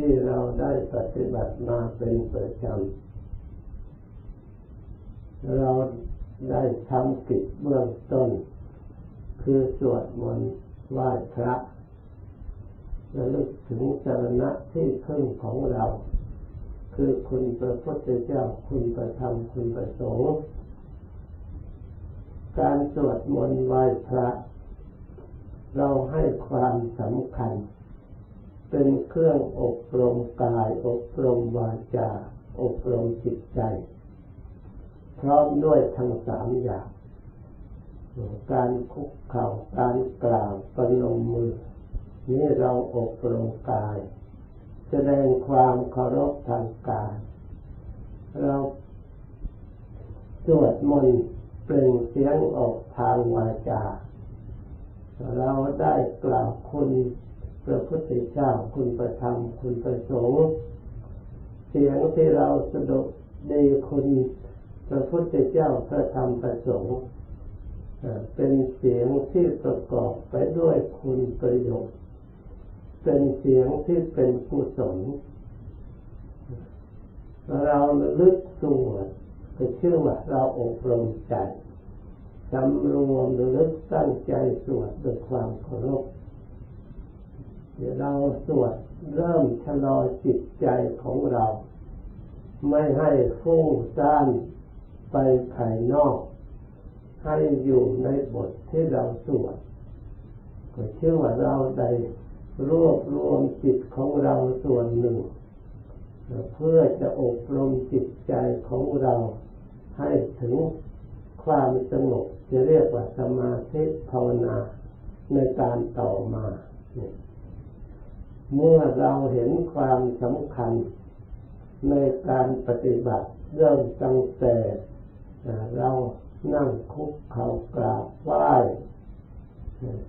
ที่เราได้ปฏิบัติมาเป็นประจำเราได้ทำกิจเบื้องต้น คือสวดมนต์ไหว้พระระลึกถึงสรณะที่พึ่งของเรา คือคุณพระพุทธเจ้าคุณประธรรมคุณประสงค์การสวดมนต์ไหว้พระ เราให้ความสำคัญ เป็นเครื่องอบรมกาย อบรมวาจา อบรมจิตใจพร้อมด้วยทั้งสามอย่าง การคุกเข่าการกล่าวปนมมือ นี่เราอบรมกาย แสดงความเคารพทางกาย เราสวดมนต์เปล่งเสียงออกทางวาจา เราได้กล่าวคุณ ระพุทธเจ้าคุณประธรรม คุณประสงค์เสียงที่เราสะดุดีคุณพระพุทธเจ้าพระธรรมประสงค์เป็นเสียงที่ประกอบไปด้วยคุณประโยชน์ เป็นเสียงที่เป็นกุศลเราลึกสวดก็ชื่อว่าเราอบรมใจสำรวมลึกตั้งใจสวดด้วยความเคารพ เดี๋ยวเราสวดเริ่มชะลอจิตใจของเรา ไม่ให้ฟุ้งซ่านไปภายนอก ให้อยู่ในบทที่เราสวดก็เชื่อว่าเราได้รวบรวมจิตของเราส่วนหนึ่ง เพื่อจะอบรมจิตใจของเราให้ถึงความสงบจะเรียกว่าสมาธิภาวนาในการต่อมาเเมื่อเราเห็นความสำคัญในการปฏิบัติเริ่มตั้งแต่เรานั่งคุกเข่ากราบไหว้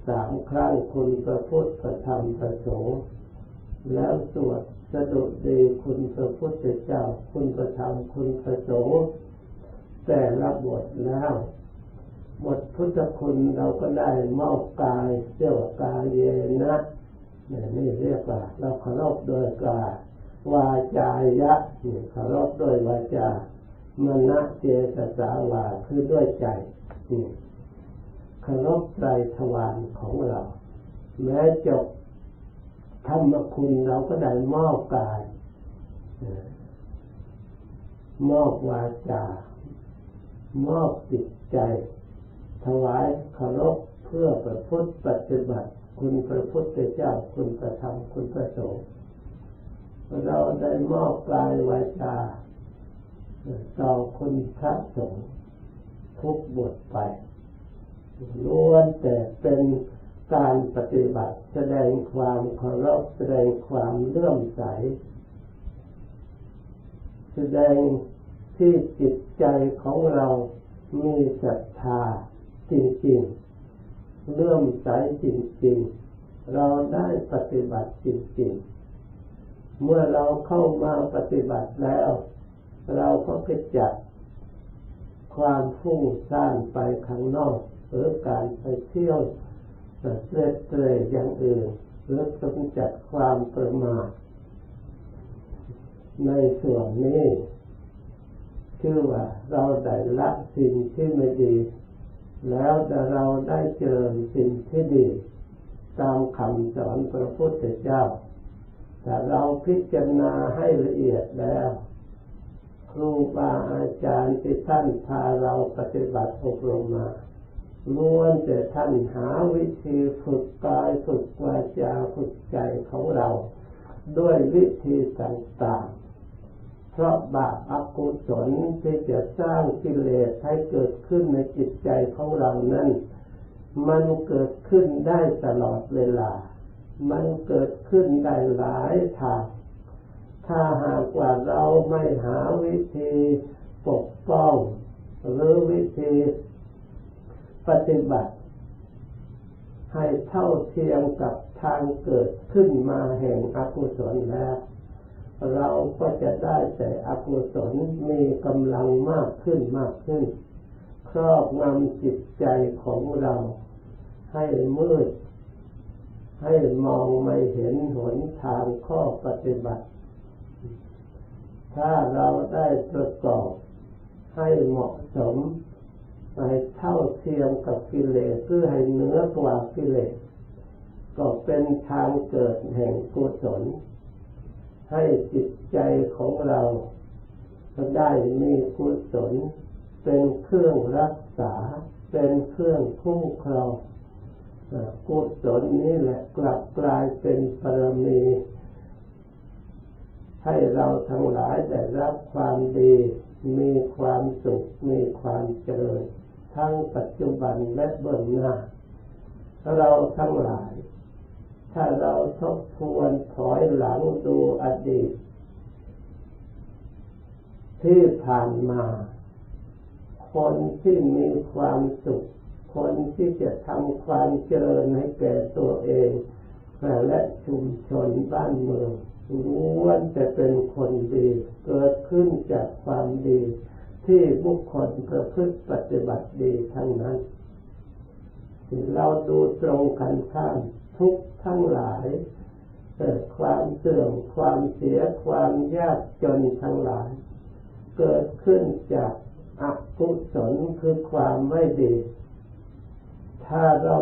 สามครั้งคุณพระพุทธประธรรมประสงค์แล้วสวดสะดุดีคุณพระพุทธเจ้า คุณประธรรมคุณประสงค์แต่ละบทแล้วบทพุทธคุณเราก็ได้มอบกายเจ้ากายเยนะ นี่เรียกว่าเราเคารพโดยกายวาจายะเคารพโดยวาจามณะเจตสาวาคือด้วยใจนี่เคารพใจทวารของเรา แม้จบธรรมคุณเราก็ได้มอบกายมอบวาจามอบจิตใจ ถวายเคารพเพื่อประพฤติปฏิบัติ คุณพระพุทธเจ้าคุณประธรรมคุณพระสงฆ์เราได้มอบกายวาจาต่อคุณพระสงฆ์ทุกบทไปล้วนแต่เป็นการปฏิบัติแสดงความเคารพแสดงความเลื่อมใส แสดงที่จิตใจของเรามีศรัทธาจริงๆ เลื่อมใสจริงๆ เราได้ปฏิบัติจริงๆ เมื่อเราเข้ามาปฏิบัติแล้ว เราก็ขจัดความฟุ้งซ่านไปข้างนอกหรือการไปเที่ยวเตะเตะอย่างอื่นหรือกำจัดความประมาทในส่วนนี้ชื่อว่าเราได้ละสิ่งที่ไม่ดี แล้วแต่เราได้เจอสิ่งที่ดี ตามคำสอนพระพุทธเจ้า แต่เราพิจารณาให้ละเอียดแล้ว ครูบาอาจารย์ที่ท่านพาเราปฏิบัติอบรมมาล้วนแต่ท่านหาวิธีฝึกกายฝึกวาจาฝึกใจของเรา ด้วยวิธีต่าง เพราะบาปอกุศลที่จะสร้างกิเลสให้เกิดขึ้นในจิตใจของเรานั้น มันเกิดขึ้นได้ตลอดเวลา มันเกิดขึ้นได้หลายทาง ถ้าหากว่าเราไม่หาวิธีปกป้องหรือวิธีปฏิบัติ ให้เท่าเทียมกับทางเกิดขึ้นมาแห่งอกุศลแล้ว เราก็จะได้แต่อกุศลมีกำลังมากขึ้นมากขึ้น ครอบงำจิตใจของเรา ให้มืด ให้มองไม่เห็นหนทางข้อปฏิบัติ ถ้าเราได้ประกอบให้เหมาะสมให้เท่าเทียมกับกิเลสเพื่อให้เหนือกว่ากิเลสก็เป็นทางเกิดแห่งกุศล ให้จิตใจของเราได้มีกุศลเป็นเครื่องรักษา เป็นเครื่องคุ้มครองกุศลนี้แหละกลับกลายเป็นปรมีให้เราทั้งหลายได้รับความดี มีความสุข มีความเจริญ ทั้งปัจจุบันและเบื้องหน้า เราทั้งหลาย ถ้าเราทบทวนถอยหลังดูอดีต ที่ผ่านมา คนที่มีความสุข คนที่จะทำความเจริญให้แก่ตัวเองและชุมชนบ้านเมืองล้วนจะเป็นคนดี เกิดขึ้นจากความดี ที่บุคคลประพฤติปฏิบัติดีทั้งนั้น เราดูตรงกันข้าม ทุกทั้งหลาย เกิดความเสื่อมความเสียความยากจนทั้งหลาย เกิดขึ้นจากอกุศลคือความไม่ดี ถ้าเรา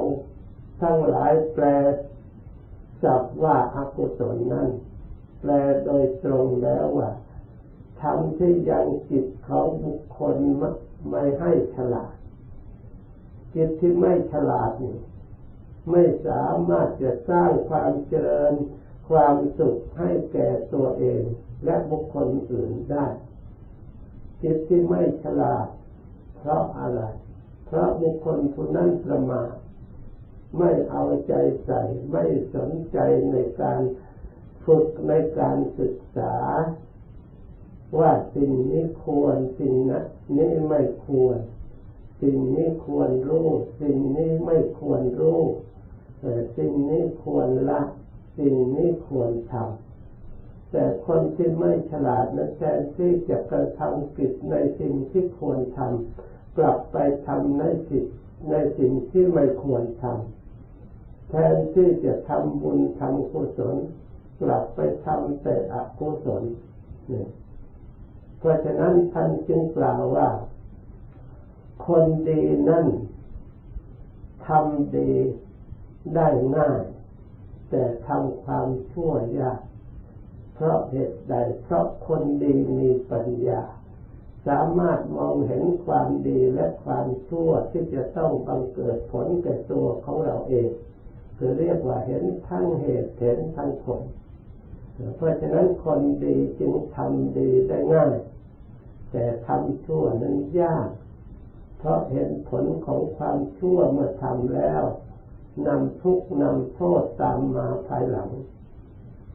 ทั้งหลายแปลจับว่าอากุศลนั้น แปลโดยตรงแล้วว่าทำที่ยังจิตของบุคคลไม่ให้ฉลาด จิตที่ไม่ฉลาดนี่ ไม่สามารถจะสร้างความเจริญความสุขให้แก่ตัวเองและบุคคลอื่นได้ จิตที่ไม่ฉลาด เพราะอะไร เพราะบุคคลผู้นั้นประมาทไม่เอาใจใส่ ไม่สนใจในการฝึกในการศึกษา ว่าสิ่งนี้ควรสิ่งนั้นนี้ไม่ควร สิ่งนี้ควรรู้ สิ่งนี้ไม่ควรรู้ สิ่งนี้ควรละ สิ่งนี้ควรทำแต่คนที่ไม่ฉลาดนั้นแทนที่จะกระทำกิจในสิ่งที่ควรทำกลับไปทำในสิ่งในสิ่งที่ไม่ควรทำแทนที่จะทำบุญทำกุศลกลับไปทำแต่อกุศลนี่เพราะฉะนั้นท่านจึงกล่าวว่า คนดีนั่นทำดี ได้ง่าย แต่ทำความชั่วยาก เพราะเหตุใด เพราะคนดีมีปัญญา สามารถมองเห็นความดีและความชั่วที่จะต้องบังเกิดผลแก่ตัวของเราเอง คือเรียกว่าเห็นทั้งเหตุเห็นทั้งผล เพราะฉะนั้นคนดีจึงทำดีได้ง่าย แต่ทำชั่วนั้นยาก เพราะเห็นผลของความชั่วเมื่อทำแล้ว นำทุกนำโทษตามมาภายหลัง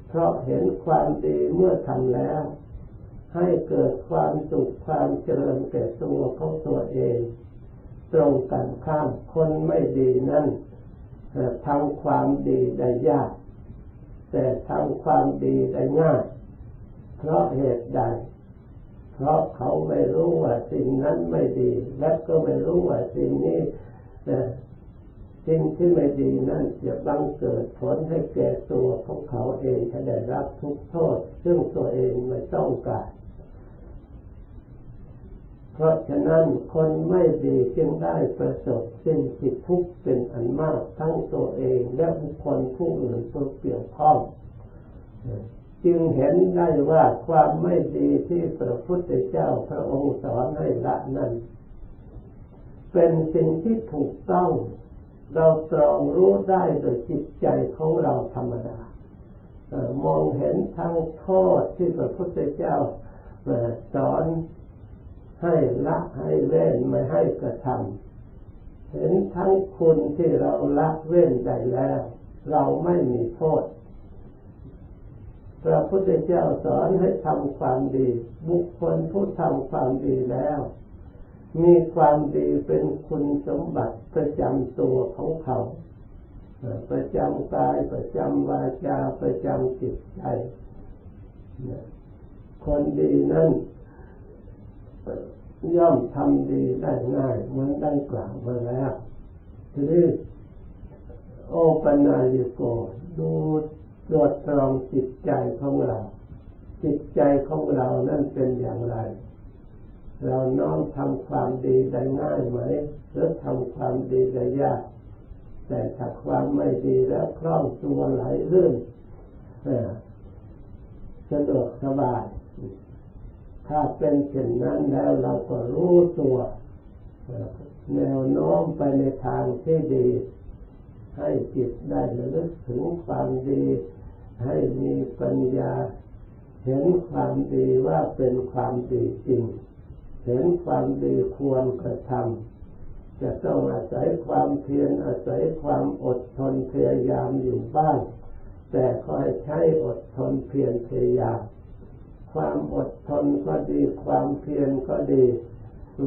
เพราะเห็นความดีเมื่อทำแล้ว ให้เกิดความสุขความเจริญแก่ตัวของตัวเอง ตรงกันข้ามคนไม่ดีนั้นทำความดีได้ยาก แต่ทำความดีได้ง่าย เพราะเหตุใด เพราะเขาไม่รู้ว่าสิ่งนั้นไม่ดี และก็ไม่รู้ว่าสิ่งนี้ สิ่งที่ไม่ดีนั้นจะบังเกิดผลให้แก่ตัวของเขาเองจะได้รับทุกโทษ ซึ่งตัวเองไม่ต้องการ เพราะฉะนั้นคนไม่ดีจึงได้ประสบสิ่งที่ทุกข์เป็นอันมากทั้งตัวเองและบุคคลผู้อื่นตัวเกี่ยวข้องจึงเห็นได้ว่าความไม่ดีที่พระพุทธเจ้าพระองค์สอนให้ละนั้น เป็นสิ่งที่ถูกต้อง เราตรองรู้ได้โดยจิตใจของเราธรรมดามองเห็นทั้งโทษที่พระพุทธเจ้าสอนให้ละให้เว้นไม่ให้กระทำเห็นทั้งคุณที่เราละเว้นได้แล้ว เราไม่มีโทษพระพุทธเจ้าสอนให้ทำความดี บุคคลผู้ทำความดีแล้ว มีความดีเป็นคุณสมบัติประจำตัวของเขา ประจำกายประจำวาจาประจำจิตใจ คนดีนั้นย่อมทำดีได้ง่ายเหมือนได้กล่าวมาแล้วทีนี้โอปัญญิโกดูตรวจตรองจิตใจของเรา จิตใจของเรานั่นเป็นอย่างไร เราน้อมทำความดีได้ง่ายไหมหรือทำความดีได้ยาก แต่ถ้าความไม่ดีแล้วคล่องตัวไหลลื่นสะดวกสบาย ถ้าเป็นเช่นนั้นแล้วเราก็รู้ตัวแนวโน้มไปในทางที่ดี ให้จิตได้ระลึกถึงความดี ให้มีปัญญา เห็นความดีว่าเป็นความดีจริง เห็นความดีควรกระทำจะต้องอาศัยความเพียรอาศัยความอดทนพยายามอยู่บ้าง แต่ก็ให้ใช้อดทนเพียรพยายาม ความอดทนก็ดีความเพียรก็ดี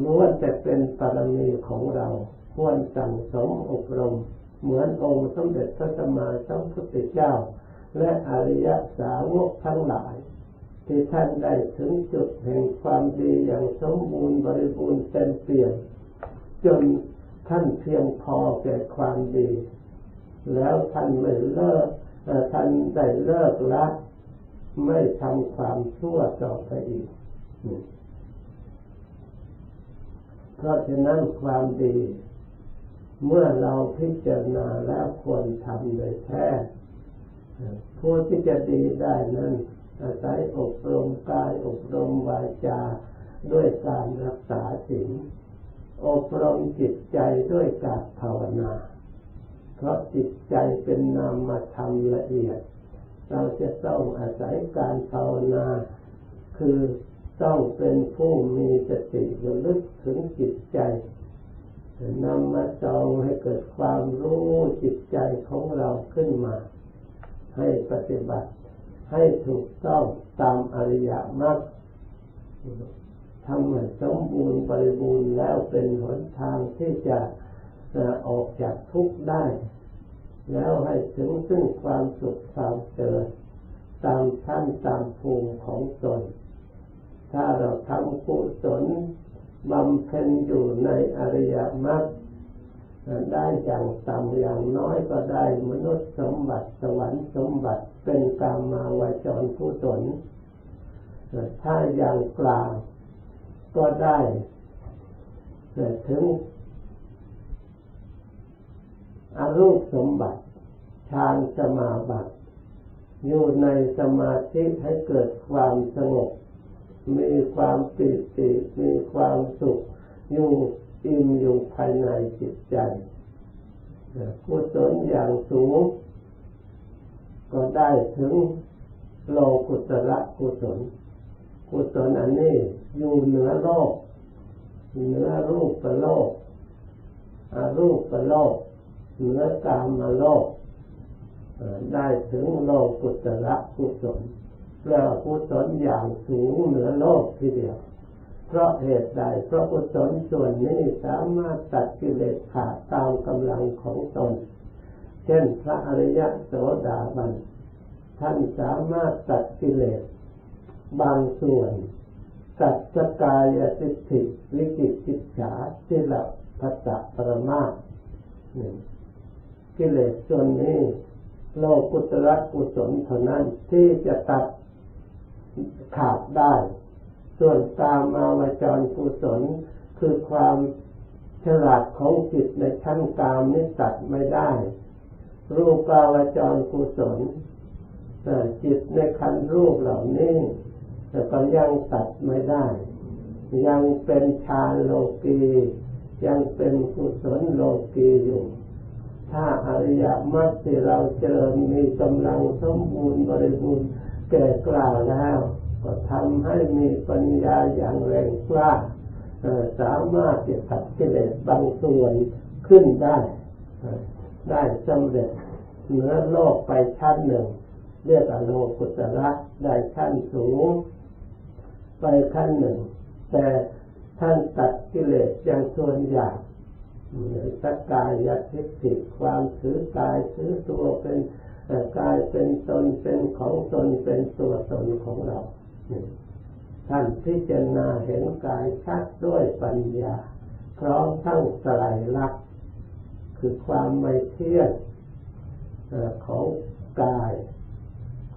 ล้วนแต่เป็นปรมีของเราควรสั่งสมอบรม เหมือนองค์สมเด็จพระสัมมาสัมพุทธเจ้า และอริยสาวกทั้งหลาย ที่ท่านได้ถึงจุดแห่งความดีอย่างสมบูรณ์บริบูรณ์เต็มเปี่ยมจนท่านเพียงพอแก่ความดี แล้วท่านไม่เลิกท่านได้เลิกละไม่ทำความชั่วต่อไปอีก เพราะฉะนั้นความดี เมื่อเราพิจารณาแล้วควรทำโดยแท้ผู้ที่จะดีได้นั้น อาศัยอบรมกายอบรมวาจาด้วยการรักษาสิ่งอบรมจิตใจด้วยการภาวนา เพราะจิตใจเป็นนามธรรมละเอียด เราจะต้องอาศัยการภาวนา คือต้องเป็นผู้มีสติระลึกถึงจิตใจนำมาจองให้เกิดความรู้จิตใจของเราขึ้นมา ให้ปฏิบัติ ให้ถูกต้องตามอริยมรรคทำให้สมบูรณ์บริบูรณ์แล้วเป็นหนทางที่จะออกจากทุกข์ได้ แล้วให้ถึงซึ่งความสุขความเจริญตามชั้นตามภูมิของตน ถ้าเราทำกุศลบำเพ็ญอยู่ในอริยมรรค ได้อย่างต่ำอย่างน้อยก็ได้มนุษย์สมบัติสวรรค์สมบัติเป็นกามาวจรผู้ตนถ้าอย่างกลางก็ได้ถึงอรูปสมบัติฌานสมาบัติอยู่ในสมาธิให้เกิดความสงบมีความปิติมีความสุขอยู่ อิ่มอยู่ภายในจิตใจกุศลอย่างสูง ก็ได้ถึงโลกุตระกุศล กุศลอันนี้อยู่เหนือโลก เหนือรูปประโลกอารูปประโลก เหนือกามโลก ได้ถึงโลกุตระกุศลแปลว่ากุศลอย่างสูงเหนือโลกทีเดียว เพราะเหตุใดเพราะกุศลส่วนนี้สามารถตัดกิเลสขาดตามกำลังของตน เช่นพระอริยโสดาบัน ท่านสามารถตัดกิเลสบางส่วนตัดสกายสิทธิวิกิจิตฉาที่หลับพัตะปรมากิเลสส่วนนี้โลกุตระกุศลเท่านั้นที่จะตัดขาดได้ ส่วนตามมาวจรกุศลคือความฉลาดของจิตในชั้นกามนี้ตัดไม่ได้ รูปาวจรกุศลจิตในคันรูปเหล่านี้แต่ก็ยังตัดไม่ได้ ยังเป็นฌานโลกียังเป็นกุศลโลกีอยู่ ถ้าอริยมรรคที่เราเจริญมีกำลังสมบูรณ์บริบูรณ์แก่กล้าแล้ว ก็ทำให้มีปัญญาอย่างแรงกล้าสามารถจะตัดกิเลสบางส่วนขึ้นได้ ได้สำเร็จเหนือโลกไปชั้นหนึ่ง เรียกอโลกุตระได้ชั้นสูง ไปขั้นหนึ่ง แต่ท่านตัดกิเลสอย่างส่วนใหญ่สักกายทิฏฐิความถือกายถือตัวเป็นกายเป็นตนเป็นของตนเป็นตัวตนของเรา ท่านพิจารณาเห็นกายชัดด้วยปัญญา พร้อมทั้งสลายลักคือความไม่เที่ยงของกาย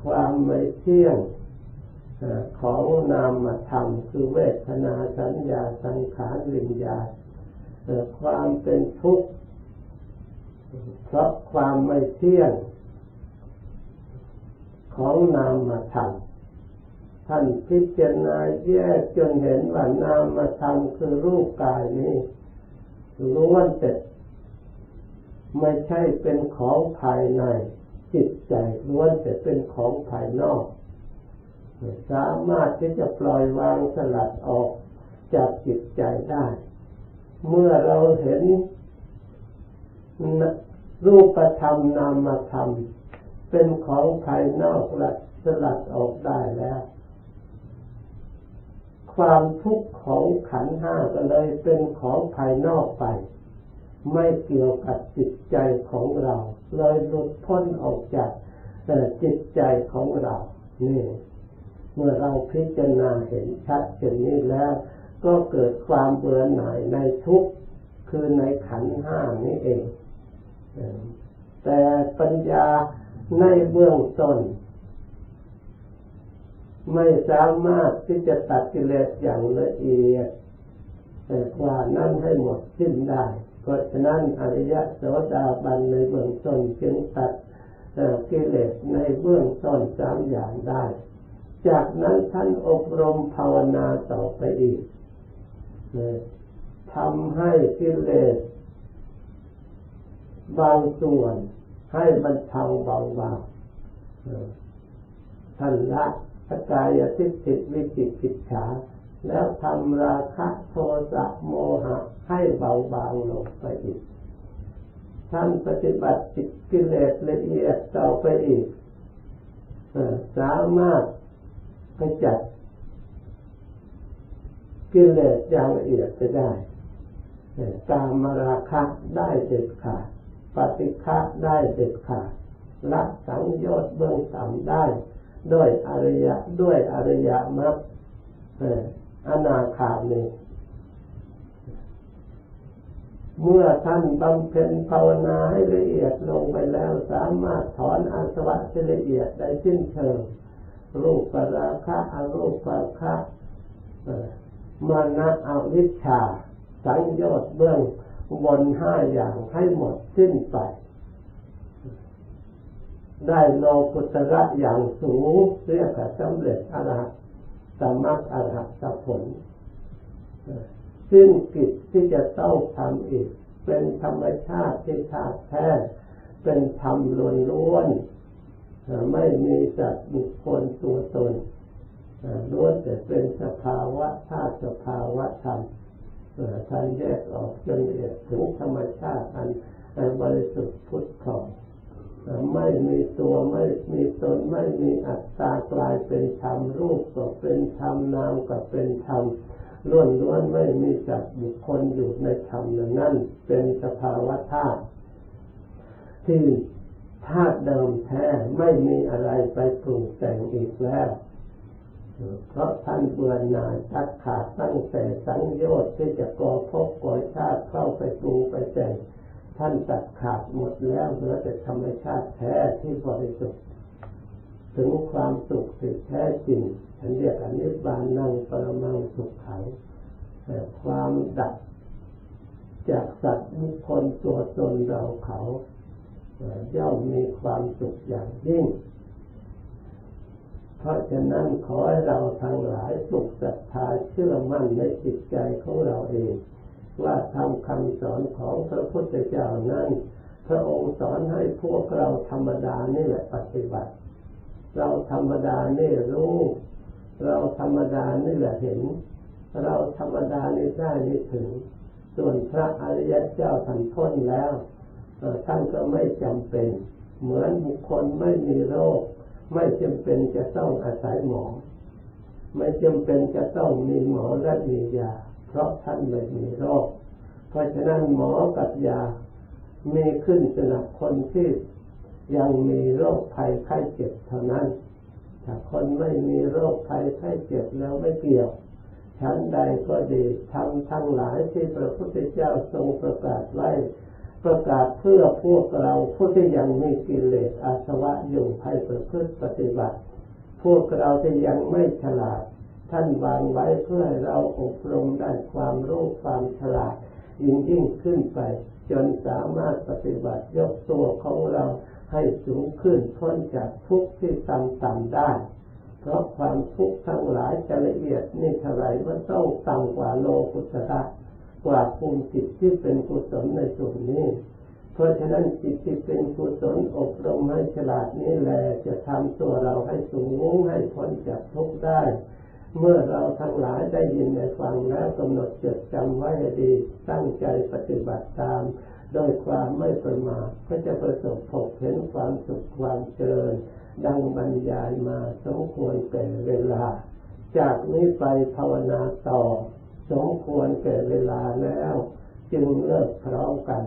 ความไม่เที่ยงของนามธรรมคือเวทนาสัญญาสังขารวิญญาณความเป็นทุกข์เพราะความไม่เที่ยงของนามธรรม ท่านพิจารณาแยกจนเห็นว่านามธรรมคือรูปกายนี้ล้วนแต่ไม่ใช่เป็นของภายใน จิตใจล้วนแต่เป็นของภายนอกสามารถที่จะปล่อยวางสลัดออกจากจิตใจได้ เมื่อเราเห็นรูปธรรมนามธรรม เป็นของภายนอกละสลัดออกได้แล้ว ความทุกข์ของขันห้าก็เลยเป็นของภายนอกไป ไม่เกี่ยวกับจิตใจของเรา เลยหลุดพ้นออกจากจิตใจของเรานี่เมื่อเราพิจารณาเห็นชัดเช่นนี้แล้ว ก็เกิดความเบื่อหน่ายในทุกข์คือในขันห้านี้เอง แต่ปัญญาในเบื้องต้น ไม่สามารถที่จะตัดกิเลสอย่างละเอียดแต่กว่านั้นให้หมดสิ้นได้เพราะฉะนั้นอริยโสดาบันในเบื้องต้นจึงตัดกิเลสในเบื้องต้นสามอย่างได้ จากนั้นท่านอบรมภาวนาต่อไปอีกทำให้กิเลสบางส่วนให้มันเทาเบาบางท่านละ สกายทิฏฐิวิจิกิจฉาแล้วทำราคะโทสะโมหะให้เบาบางลงไปอีก ท่านปฏิบัติจิตกิเลสละเอียดต่อไปอีก สามารถขจัดกิเลสอย่างละเอียดไปได้ ตามมาราคะได้เด็ดขาด ปฏิฆะได้เด็ดขาด ละสังโยชน์เบื้องต่ำได้ ด้วยอริยะด้วยอริยมรรคอนาคามีเมื่อท่านบำเพ็ญภาวนาให้ละเอียดลงไปแล้ว สามารถถอนอาสวะที่ละเอียดได้สิ้นเชิงรูปปราคะอารูปปราคะมานะอวิชชา สังโยชน์เบื้องบนห้าอย่างให้หมดสิ้นไป ได้โลกุตระอย่างสูงเรียกว่าสำเร็จอรหัตสมัคอรหัตผล ซึ่งกิจที่จะต้องทำอีก เป็นธรรมชาติที่ธาตุแท้ เป็นธรรมล้วนๆไม่มีสัตว์บุคคลตัวตนล้วนแต่เป็นสภาวะธาตุสภาวะธรรมท่านแยกออกจนเอียดถึงธรรมชาติอันบริสุทธิ์พุทธของ ไม่มีตัวไม่มีตนไม่มีอัตตากลายเป็นธรรมรูปก็เป็นธรรมนามก็เป็นธรรมล้วนล้วนไม่มีจัดบุคคลอยู่ในธรรมนั้นเป็นสภาวะธาตุที่ธาตุเดิมแท้ไม่มีอะไรไปปรุงแต่งอีกแล้ว เพราะท่านเบื่อหน่ายตัดขาดตั้งแต่สังโยชน์ที่จะก่อภพก่อชาติเข้าไปปรุงไปแต่ง ท่านตัดขาดหมดแล้วเหลือแต่ธรรมชาติแท้ที่บริสุทธิ์ถึงความสุขที่แท้จริงฉันเรียกอนิบานังปรมังสุขขังความดับจากสัตว์บุคคลตัวตนเราเขาย่อมมีความสุขอย่างยิ่ง เพราะฉะนั้นขอให้เราทั้งหลายปลุกศรัทธาเชื่อมั่นในจิตใจของเราเอง ว่าทำคำสอนของพระพุทธเจ้านั้น พระองค์สอนให้พวกเราธรรมดานี่แหละปฏิบัติ เราธรรมดานี่รู้ เราธรรมดานี่แหละเห็น เราธรรมดานี่ได้นี่ถึง ส่วนพระอริยเจ้าท่านพ้นแล้วท่านก็ไม่จำเป็น เหมือนบุคคลไม่มีโรค ไม่จำเป็นจะต้องอาศัยหมอ ไม่จำเป็นจะต้องมีหมอและมียา เพราะท่านไม่มีโรค เพราะฉะนั้นหมอกับยามีขึ้นสำหรับคนที่ยังมีโรคภัยไข้เจ็บเท่านั้น ถ้าคนไม่มีโรคภัยไข้เจ็บแล้วไม่เกี่ยวชั้นใดก็ดีทำทั้งหลายที่พระพุทธเจ้าทรงประกาศไว้ ประกาศเพื่อพวกเราผู้ที่ยังมีกิเลสอาสวะอยู่ให้ประพฤติปฏิบัติ พวกเราที่ยังไม่ฉลาด ท่านวางไว้เพื่อเราอบรมได้ความรู้ความฉลาดยิ่งยิ่งขึ้นไป จนสามารถปฏิบัติยกตัวของเราให้สูงขึ้นพ้นจากทุกข์ที่ต่ำต่ำได้ เพราะความทุกข์ทั้งหลายจะละเอียดนี่เท่าไรมันต้องต่ำกว่าโลกุตระกว่าภูมิจิตที่เป็นกุศลในส่วนนี้ เพราะฉะนั้นจิตที่เป็นกุศลอบรมให้ฉลาดนี้แหละจะทำตัวเราให้สูงให้พ้นจากทุกข์ได้ เมื่อเราทั้งหลายได้ยินได้ฟังแล้วกำหนดจดจำไว้ให้ดี ตั้งใจปฏิบัติตามโดยความไม่ประมาทก็จะประสบพบเห็นความสุขความเจริญ ดังบรรยายมาสมควรแก่เวลา จากนี้ไปภาวนาต่อ สมควรแก่เวลาแล้ว จึงเลิกพร้อมกัน